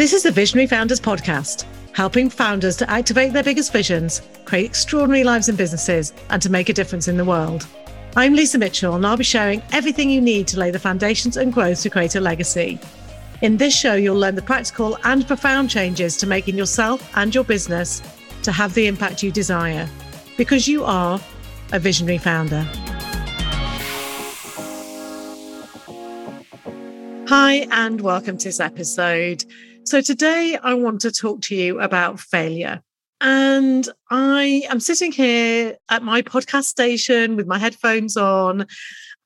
This is the Visionary Founders Podcast, helping founders to activate their biggest visions, create extraordinary lives and businesses, and to make a difference in the world. I'm Lisa Mitchell, and I'll be sharing everything you need to lay the foundations and growth to create a legacy. In this show, you'll learn the practical and profound changes to making yourself and your business to have the impact you desire, because you are a visionary founder. Hi, and welcome to this episode. So, today I want to talk to you about failure. And I am sitting here at my podcast station with my headphones on.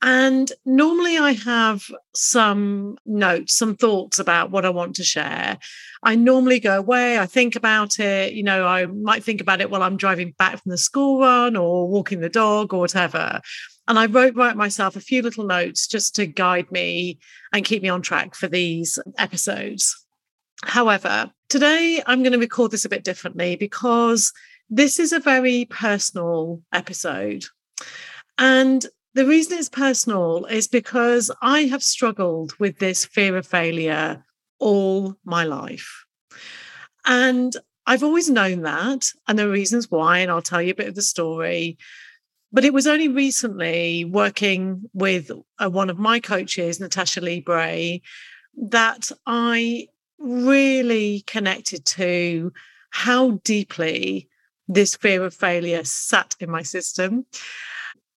And normally I have some notes, some thoughts about what I want to share. I normally go away, I think about it. You know, I might think about it while I'm driving back from the school run or walking the dog or whatever. And I wrote write myself a few little notes just to guide me and keep me on track for these episodes. However, today I'm going to record this a bit differently because this is a very personal episode. And the reason it's personal is because I have struggled with this fear of failure all my life. And I've always known that, and the reasons why, and I'll tell you a bit of the story. But it was only recently working with uh, one of my coaches, Natasha Bray, that I really connected to how deeply this fear of failure sat in my system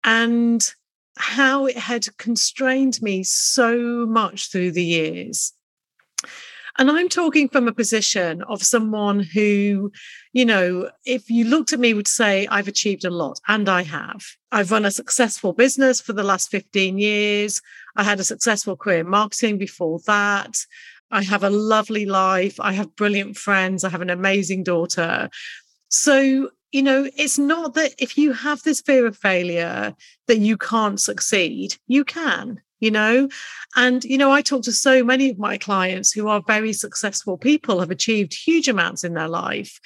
and how it had constrained me so much through the years. And I'm talking from a position of someone who, you know, if you looked at me, would say, I've achieved a lot, and I have. I've run a successful business for the last 15 years. I had a successful career in marketing before that. I have a lovely life. I have brilliant friends. I have an amazing daughter. So, you know, it's not that if you have this fear of failure that you can't succeed, you can you know and you know i talk to so many of my clients who are very successful people have achieved huge amounts in their life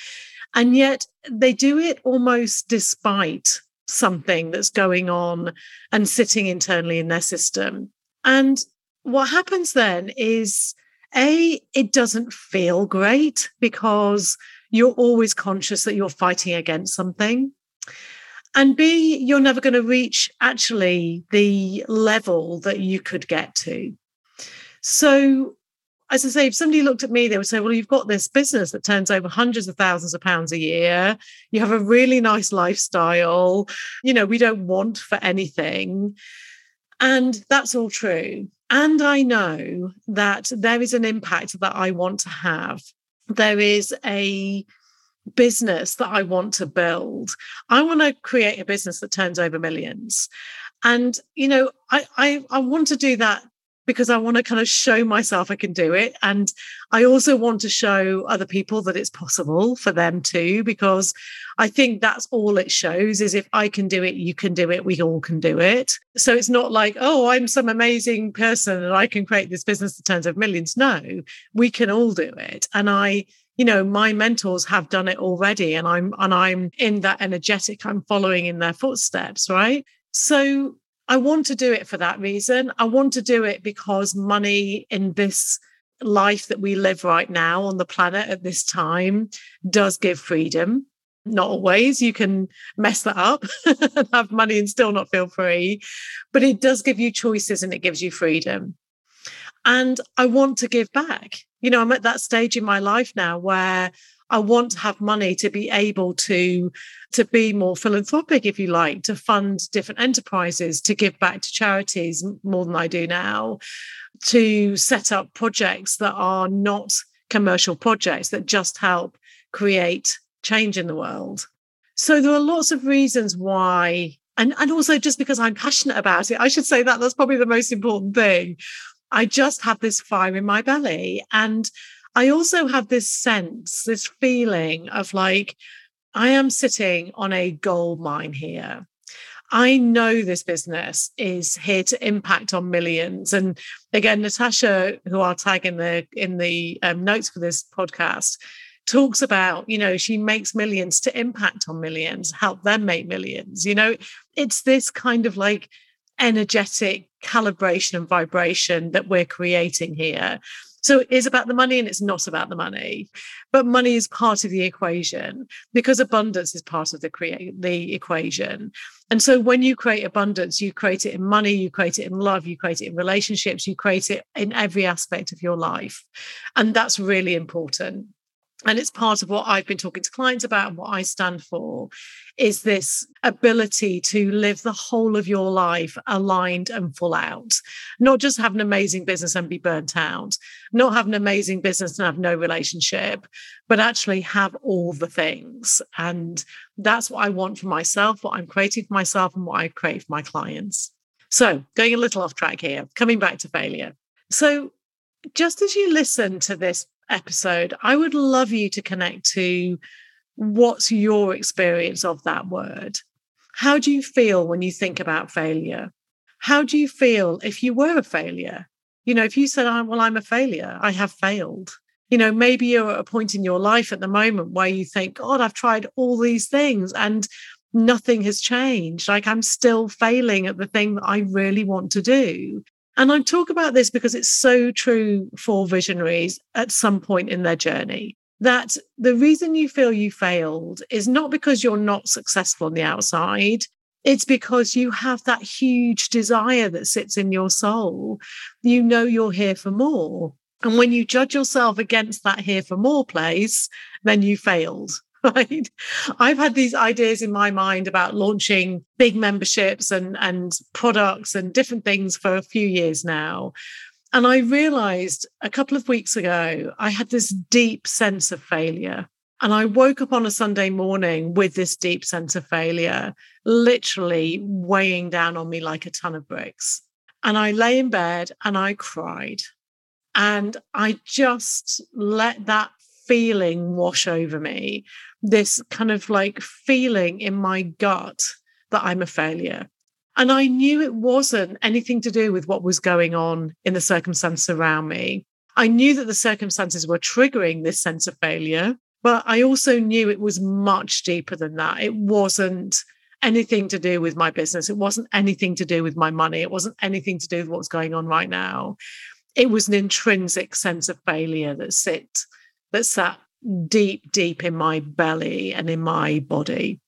and yet they do it almost despite something that's going on and sitting internally in their system and what happens then is a it doesn't feel great because you're always conscious that you're fighting against something and B, you're never going to reach actually the level that you could get to. So, as I say, if somebody looked at me, they would say, Well, you've got this business that turns over hundreds of thousands of pounds a year. You have a really nice lifestyle. You know, we don't want for anything. And that's all true. And I know that there is an impact that I want to have. There is a business that I want to build. I want to create a business that turns over millions. And, you know, I, I, I want to do that because I want to kind of show myself I can do it. And I also want to show other people that it's possible for them too, because I think that's all it shows is if I can do it, you can do it, we all can do it. So it's not like, oh, I'm some amazing person and I can create this business that turns over millions. No, we can all do it. And I you know my mentors have done it already and i'm and i'm in that energetic i'm following in their footsteps right so i want to do it for that reason. I want to do it because money in this life that we live right now on the planet at this time does give freedom. Not always. You can mess that up and have money and still not feel free but it does give you choices and it gives you freedom. And I want to give back. You know, I'm at that stage in my life now where I want to have money to be able to to be more philanthropic, if you like, to fund different enterprises, to give back to charities more than I do now, to set up projects that are not commercial projects that just help create change in the world. So there are lots of reasons why, and, and also just because I'm passionate about it, I should say that that's probably the most important thing. I just have this fire in my belly. And I also have this sense, this feeling of like, I am sitting on a gold mine here. I know this business is here to impact on millions. And again, Natasha, who I'll tag in the in the um, notes for this podcast, talks about you know she makes millions to impact on millions, help them make millions. You know, it's this kind of like energetic calibration and vibration that we're creating here. So it is about the money and it's not about the money. But money is part of the equation because abundance is part of the create the equation. And so when you create abundance, you create it in money, you create it in love, you create it in relationships, you create it in every aspect of your life. And that's really important and it's part of what I've been talking to clients about and what I stand for is this ability to live the whole of your life aligned and full out, not just have an amazing business and be burnt out, not have an amazing business and have no relationship, but actually have all the things. And that's what I want for myself, what I'm creating for myself, and what I create for my clients. So, going a little off track here, coming back to failure. So, just as you listen to this episode, I would love you to connect to what's your experience of that word? How do you feel when you think about failure? How do you feel if you were a failure? You know, if you said, oh, well, I'm a failure, I have failed. You know, maybe you're at a point in your life at the moment where you think, God, I've tried all these things and nothing has changed. Like I'm still failing at the thing that I really want to do. And I talk about this because it's so true for visionaries at some point in their journey that the reason you feel you failed is not because you're not successful on the outside. It's because you have that huge desire that sits in your soul. You know you're here for more. And when you judge yourself against that here for more place, then you failed. right? I've had these ideas in my mind about launching big memberships and, and products and different things for a few years now. And I realized a couple of weeks ago, I had this deep sense of failure. And I woke up on a Sunday morning with this deep sense of failure, literally weighing down on me like a ton of bricks. And I lay in bed and I cried. And I just let that feeling wash over me this kind of like feeling in my gut that I'm a failure. And I knew it wasn't anything to do with what was going on in the circumstances around me. I knew that the circumstances were triggering this sense of failure, but I also knew it was much deeper than that. It wasn't anything to do with my business. It wasn't anything to do with my money. It wasn't anything to do with what's going on right now. It was an intrinsic sense of failure that sit that sat deep, deep in my belly and in my body.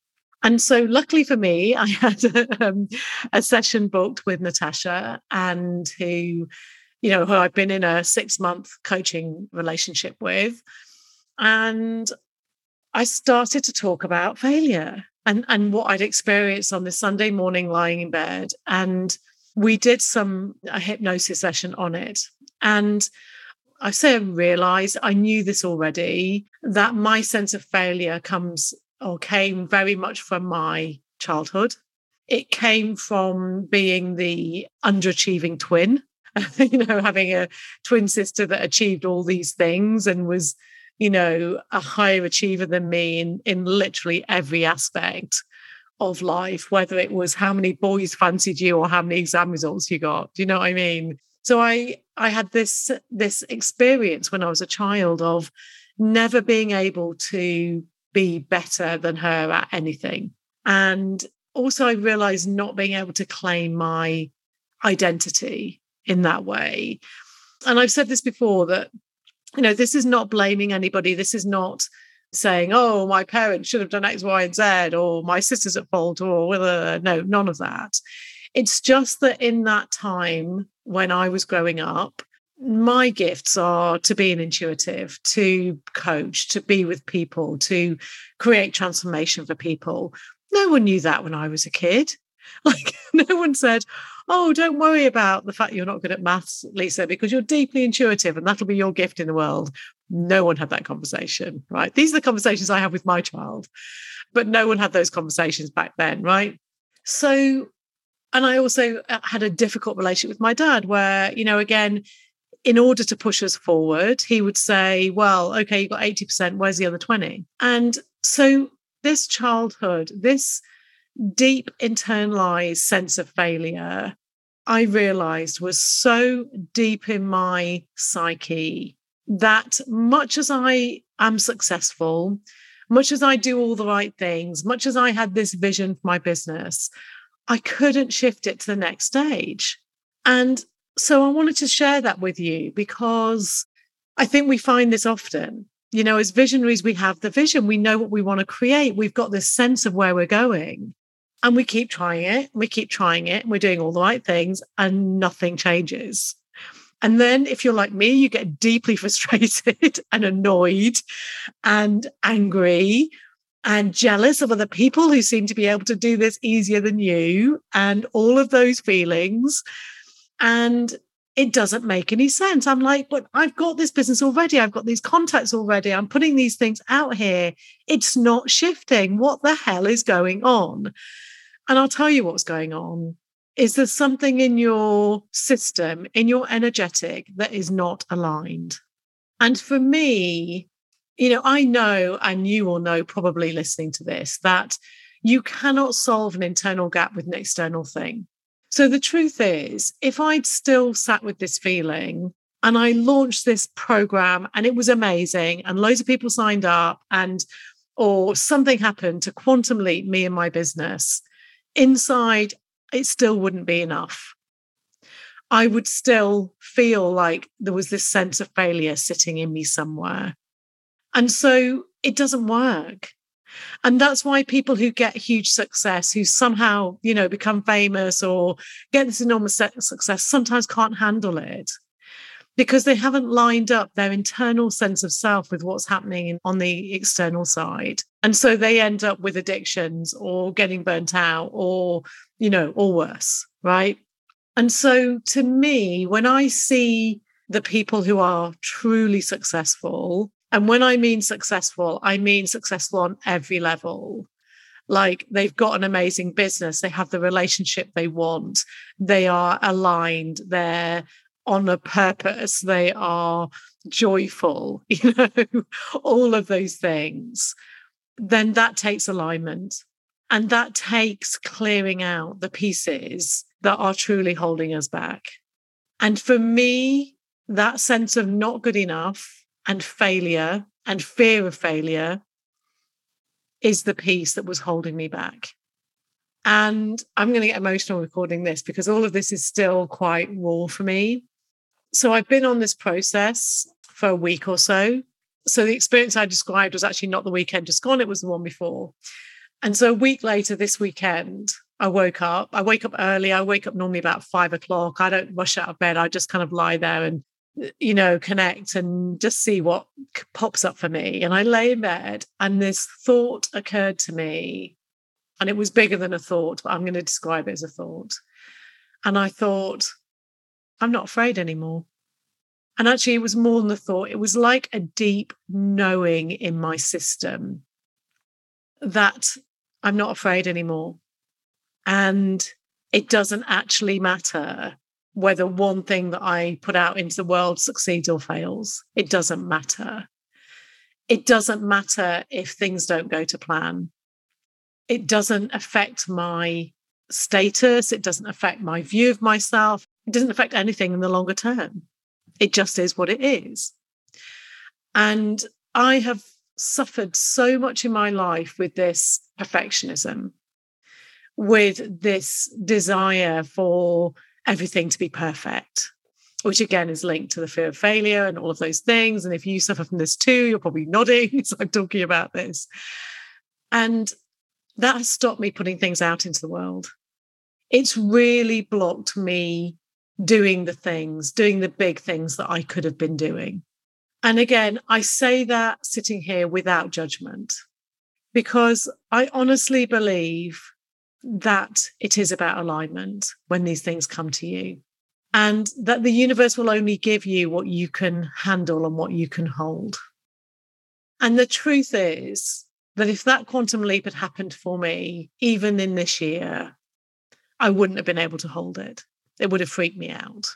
And so, luckily for me, I had a, um, a session booked with Natasha, and who, you know, who I've been in a six month coaching relationship with. And I started to talk about failure and, and what I'd experienced on this Sunday morning lying in bed. And we did some a hypnosis session on it. And I say I realized, I knew this already, that my sense of failure comes or came very much from my childhood. It came from being the underachieving twin, you know, having a twin sister that achieved all these things and was, you know, a higher achiever than me in, in literally every aspect of life, whether it was how many boys fancied you or how many exam results you got. Do you know what I mean? So I I had this this experience when I was a child of never being able to be better than her at anything. And also I realized not being able to claim my identity in that way. And I've said this before that you know this is not blaming anybody this is not saying oh my parents should have done x y and z or my sister's at fault or whether uh, no none of that it's just that in that time when I was growing up, my gifts are to be an intuitive, to coach, to be with people, to create transformation for people. No one knew that when I was a kid. Like, no one said, Oh, don't worry about the fact you're not good at maths, Lisa, because you're deeply intuitive and that'll be your gift in the world. No one had that conversation, right? These are the conversations I have with my child, but no one had those conversations back then, right? So and I also uh, had a difficult relationship with my dad, where, you know, again, in order to push us forward, he would say, Well, okay, you got 80%, where's the other 20? And so this childhood, this deep internalized sense of failure, I realized was so deep in my psyche that much as I am successful, much as I do all the right things, much as I had this vision for my business, I couldn't shift it to the next stage. And so I wanted to share that with you because I think we find this often. You know, as visionaries, we have the vision, we know what we want to create, we've got this sense of where we're going. And we keep trying it, we keep trying it, and we're doing all the right things, and nothing changes. And then, if you're like me, you get deeply frustrated and annoyed and angry and jealous of other people who seem to be able to do this easier than you, and all of those feelings. And it doesn't make any sense. I'm like, but I've got this business already. I've got these contacts already. I'm putting these things out here. It's not shifting. What the hell is going on? And I'll tell you what's going on. Is there something in your system, in your energetic, that is not aligned? And for me, you know, I know, and you will know probably listening to this, that you cannot solve an internal gap with an external thing. So the truth is, if I'd still sat with this feeling and I launched this program and it was amazing and loads of people signed up and or something happened to quantum leap me and my business, inside it still wouldn't be enough. I would still feel like there was this sense of failure sitting in me somewhere. And so it doesn't work. And that's why people who get huge success, who somehow, you know, become famous or get this enormous success, sometimes can't handle it because they haven't lined up their internal sense of self with what's happening on the external side. And so they end up with addictions or getting burnt out or, you know, or worse, right? And so to me, when I see the people who are truly successful, and when I mean successful, I mean successful on every level. Like they've got an amazing business, they have the relationship they want, they are aligned, they're on a purpose, they are joyful, you know, all of those things. Then that takes alignment. And that takes clearing out the pieces that are truly holding us back. And for me, that sense of not good enough and failure and fear of failure is the piece that was holding me back. And I'm going to get emotional recording this because all of this is still quite raw for me. So I've been on this process for a week or so. So the experience I described was actually not the weekend just gone, it was the one before. And so a week later, this weekend, I woke up. I wake up early. I wake up normally about five o'clock. I don't rush out of bed. I just kind of lie there and you know, connect and just see what pops up for me. And I lay in bed and this thought occurred to me. And it was bigger than a thought, but I'm going to describe it as a thought. And I thought, I'm not afraid anymore. And actually, it was more than a thought. It was like a deep knowing in my system that I'm not afraid anymore. And it doesn't actually matter whether one thing that I put out into the world succeeds or fails. It doesn't matter. It doesn't matter if things don't go to plan. It doesn't affect my status. It doesn't affect my view of myself. It doesn't affect anything in the longer term. It just is what it is. And I have suffered so much in my life with this perfectionism, with this desire for everything to be perfect, which again is linked to the fear of failure and all of those things. And if you suffer from this too, you're probably nodding as I'm talking about this. And that has stopped me putting things out into the world. It's really blocked me doing the things, doing the big things that I could have been doing. And again, I say that sitting here without judgment because I honestly believe that it is about alignment when these things come to you and that the universe will only give you what you can handle and what you can hold. And the truth is that if that quantum leap had happened for me, even in this year, I wouldn't have been able to hold it. It would have freaked me out.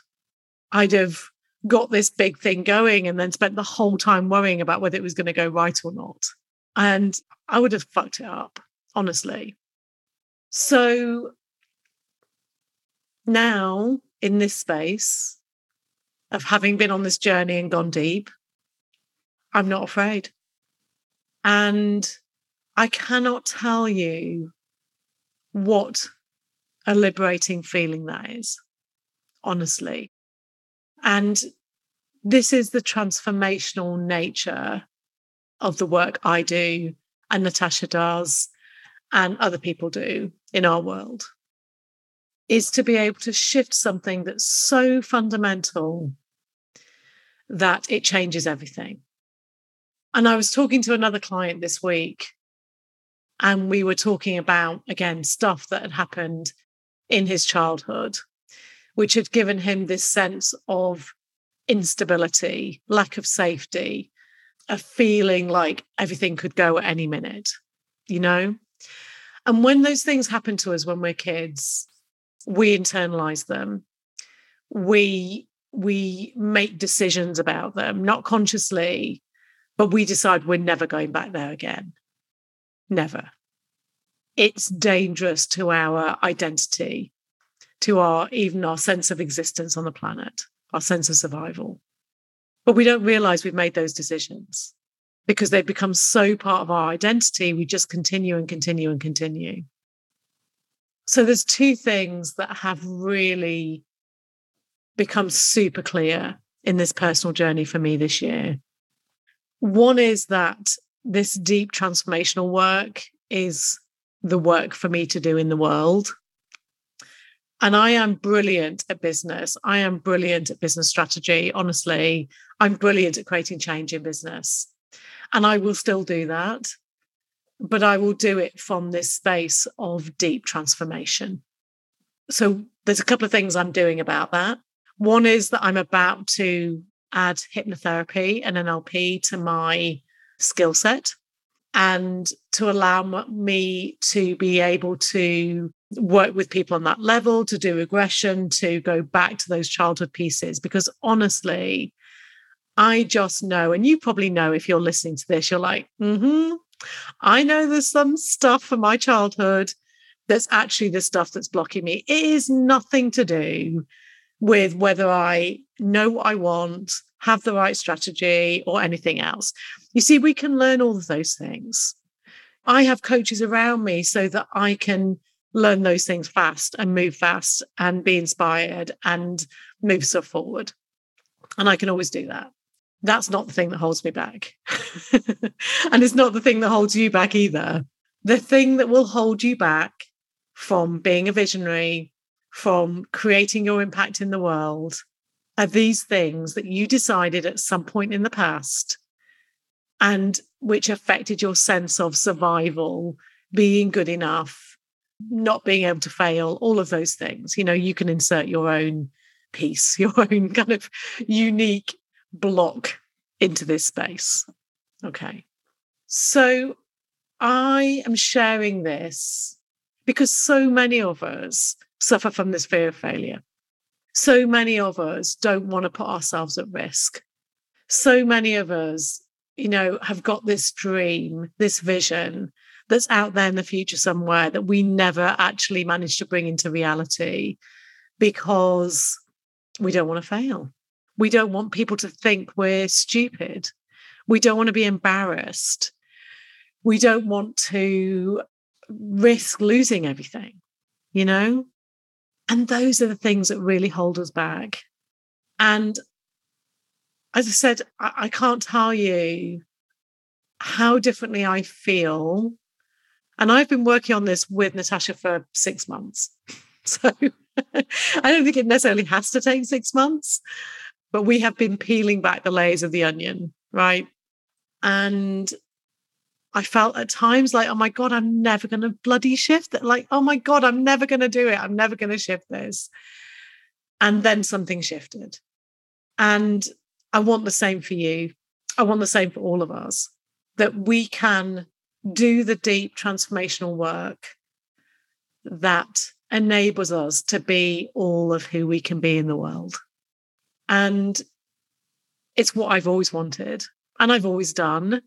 I'd have got this big thing going and then spent the whole time worrying about whether it was going to go right or not. And I would have fucked it up, honestly. So now in this space of having been on this journey and gone deep, I'm not afraid. And I cannot tell you what a liberating feeling that is, honestly. And this is the transformational nature of the work I do and Natasha does and other people do in our world is to be able to shift something that's so fundamental that it changes everything. And I was talking to another client this week, and we were talking about, again, stuff that had happened in his childhood, which had given him this sense of instability, lack of safety, a feeling like everything could go at any minute, you know? And when those things happen to us when we're kids, we internalize them. We we make decisions about them, not consciously, but we decide we're never going back there again. Never. It's dangerous to our identity, to our even our sense of existence on the planet, our sense of survival. But we don't realize we've made those decisions because they've become so part of our identity. We just continue and continue and continue. So there's two things that have really become super clear in this personal journey for me this year. One is that this deep transformational work is the work for me to do in the world. And I am brilliant at business. I am brilliant at business strategy. Honestly, I'm brilliant at creating change in business. And I will still do that. But I will do it from this space of deep transformation. So there's a couple of things I'm doing about that. One is that I'm about to add hypnotherapy and NLP to my skill set and to allow me to be able to work with people on that level, to do regression, to go back to those childhood pieces. Because honestly, I just know, and you probably know if you're listening to this, you're like, mm-hmm, I know there's some stuff from my childhood that's actually the stuff that's blocking me. It is nothing to do with whether I know what I want, have the right strategy, or anything else. You see, we can learn all of those things. I have coaches around me so that I can learn those things fast and move fast and be inspired and move stuff forward. And I can always do that. That's not the thing that holds me back. and it's not the thing that holds you back either. The thing that will hold you back from being a visionary, from creating your impact in the world, are these things that you decided at some point in the past and which affected your sense of survival, being good enough, not being able to fail, all of those things. You know, you can insert your own piece, your own kind of unique block into this space. Okay. So I am sharing this because so many of us suffer from this fear of failure. So many of us don't want to put ourselves at risk. So many of us, you know, have got this dream, this vision that's out there in the future somewhere that we never actually manage to bring into reality because we don't want to fail. We don't want people to think we're stupid. We don't want to be embarrassed. We don't want to risk losing everything, you know? And those are the things that really hold us back. And as I said, I, I can't tell you how differently I feel. And I've been working on this with Natasha for six months. So I don't think it necessarily has to take six months, but we have been peeling back the layers of the onion, right? And I felt at times like, oh my God, I'm never going to bloody shift it. Like, oh my God, I'm never going to do it. I'm never going to shift this. And then something shifted. And I want the same for you. I want the same for all of us that we can do the deep transformational work that enables us to be all of who we can be in the world. And it's what I've always wanted and I've always done.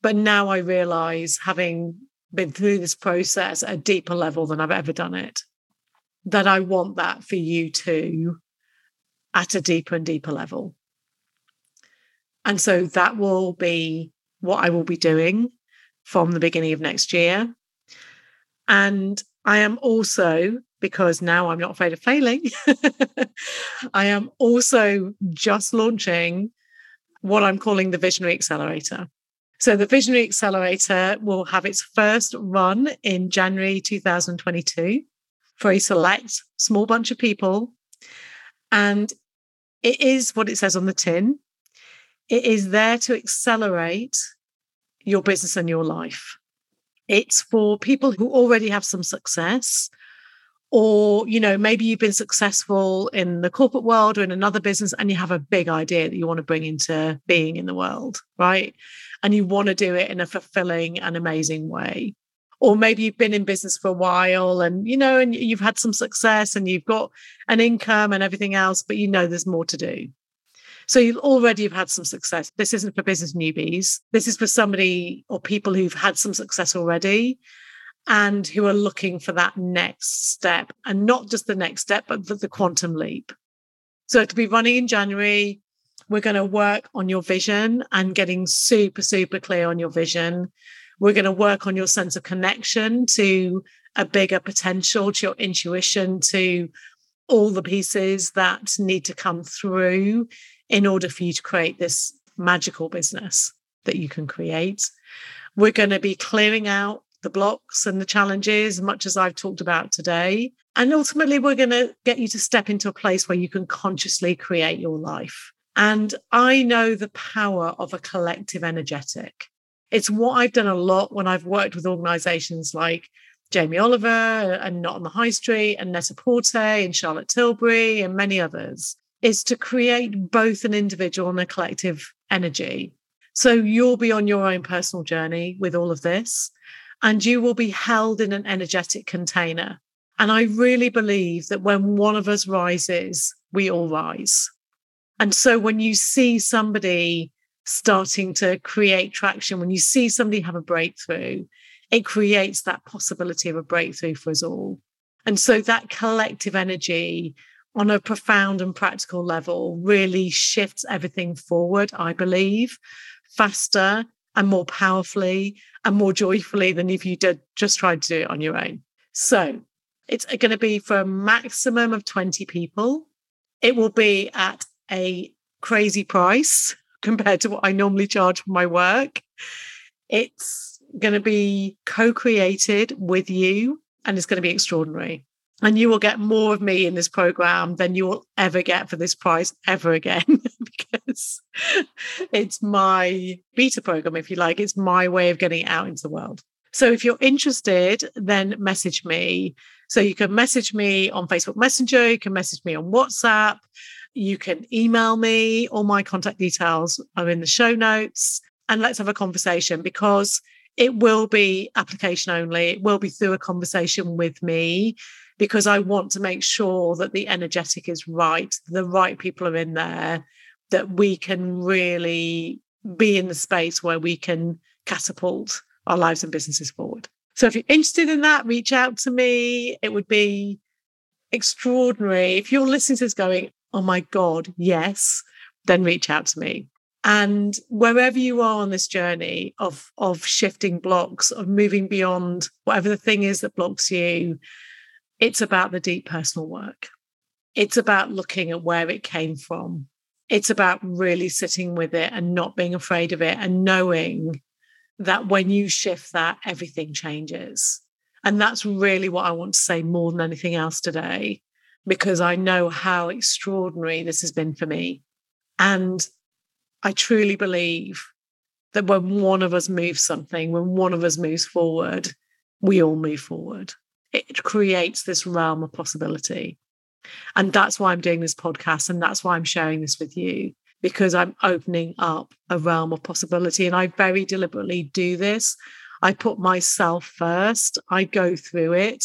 But now I realize, having been through this process at a deeper level than I've ever done it, that I want that for you too at a deeper and deeper level. And so that will be what I will be doing from the beginning of next year. And I am also, because now I'm not afraid of failing, I am also just launching what I'm calling the Visionary Accelerator. So, the Visionary Accelerator will have its first run in January 2022 for a select small bunch of people. And it is what it says on the tin it is there to accelerate your business and your life. It's for people who already have some success or you know maybe you've been successful in the corporate world or in another business and you have a big idea that you want to bring into being in the world right? And you want to do it in a fulfilling and amazing way. Or maybe you've been in business for a while and you know and you've had some success and you've got an income and everything else but you know there's more to do. So you already have had some success. This isn't for business newbies. This is for somebody or people who've had some success already and who are looking for that next step and not just the next step, but the, the quantum leap. So it'll be running in January. We're going to work on your vision and getting super, super clear on your vision. We're going to work on your sense of connection to a bigger potential, to your intuition, to all the pieces that need to come through in order for you to create this magical business that you can create. We're going to be clearing out the blocks and the challenges, much as I've talked about today. And ultimately, we're going to get you to step into a place where you can consciously create your life. And I know the power of a collective energetic. It's what I've done a lot when I've worked with organizations like Jamie Oliver and Not on the High Street and Net-a-Porter and Charlotte Tilbury and many others, is to create both an individual and a collective energy. So you'll be on your own personal journey with all of this and you will be held in an energetic container. And I really believe that when one of us rises, we all rise. And so when you see somebody starting to create traction, when you see somebody have a breakthrough, it creates that possibility of a breakthrough for us all. And so that collective energy on a profound and practical level really shifts everything forward, I believe, faster and more powerfully and more joyfully than if you did just try to do it on your own. So it's going to be for a maximum of 20 people. It will be at a crazy price compared to what I normally charge for my work. It's going to be co created with you and it's going to be extraordinary and you will get more of me in this program than you will ever get for this price ever again because it's my beta program if you like. It's my way of getting it out into the world. So if you're interested then message me. So you can message me on facebook messenger you can message me on whatsapp you can email me. All my contact details are in the show notes. And let's have a conversation because it will be application only. It will be through a conversation with me because I want to make sure that the energetic is right, the right people are in there, that we can really be in the space where we can catapult our lives and businesses forward. So if you're interested in that, reach out to me. It would be extraordinary. If you're listening to this going, oh my God, yes, then reach out to me. And wherever you are on this journey of, of shifting blocks, of moving beyond whatever the thing is that blocks you, it's about the deep personal work. It's about looking at where it came from. It's about really sitting with it and not being afraid of it and knowing that when you shift that, everything changes. And that's really what I want to say more than anything else today, because I know how extraordinary this has been for me. And I truly believe that when one of us moves something, when one of us moves forward, we all move forward it creates this realm of possibility. And that's why I'm doing this podcast. And that's why I'm sharing this with you, because I'm opening up a realm of possibility. And I very deliberately do this. I put myself first, I go through it,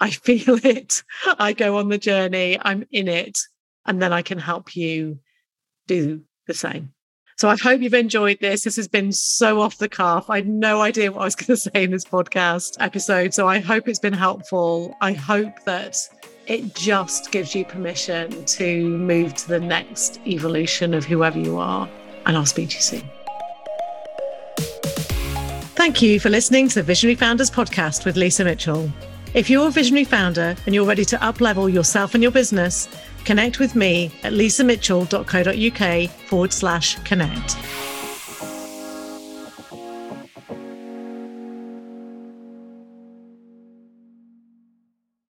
I feel it, I go on the journey, I'm in it, and then I can help you do the same. So I hope you've enjoyed this. This has been so off the cuff. I had no idea what I was going to say in this podcast episode. So I hope it's been helpful. I hope that it just gives you permission to move to the next evolution of whoever you are. And I'll speak to you soon. Thank you for listening to the Visionary Founders podcast with Lisa Mitchell. If you're a visionary founder and you're ready to uplevel yourself and your business, connect with me at lisamitchell.co.uk forward slash connect.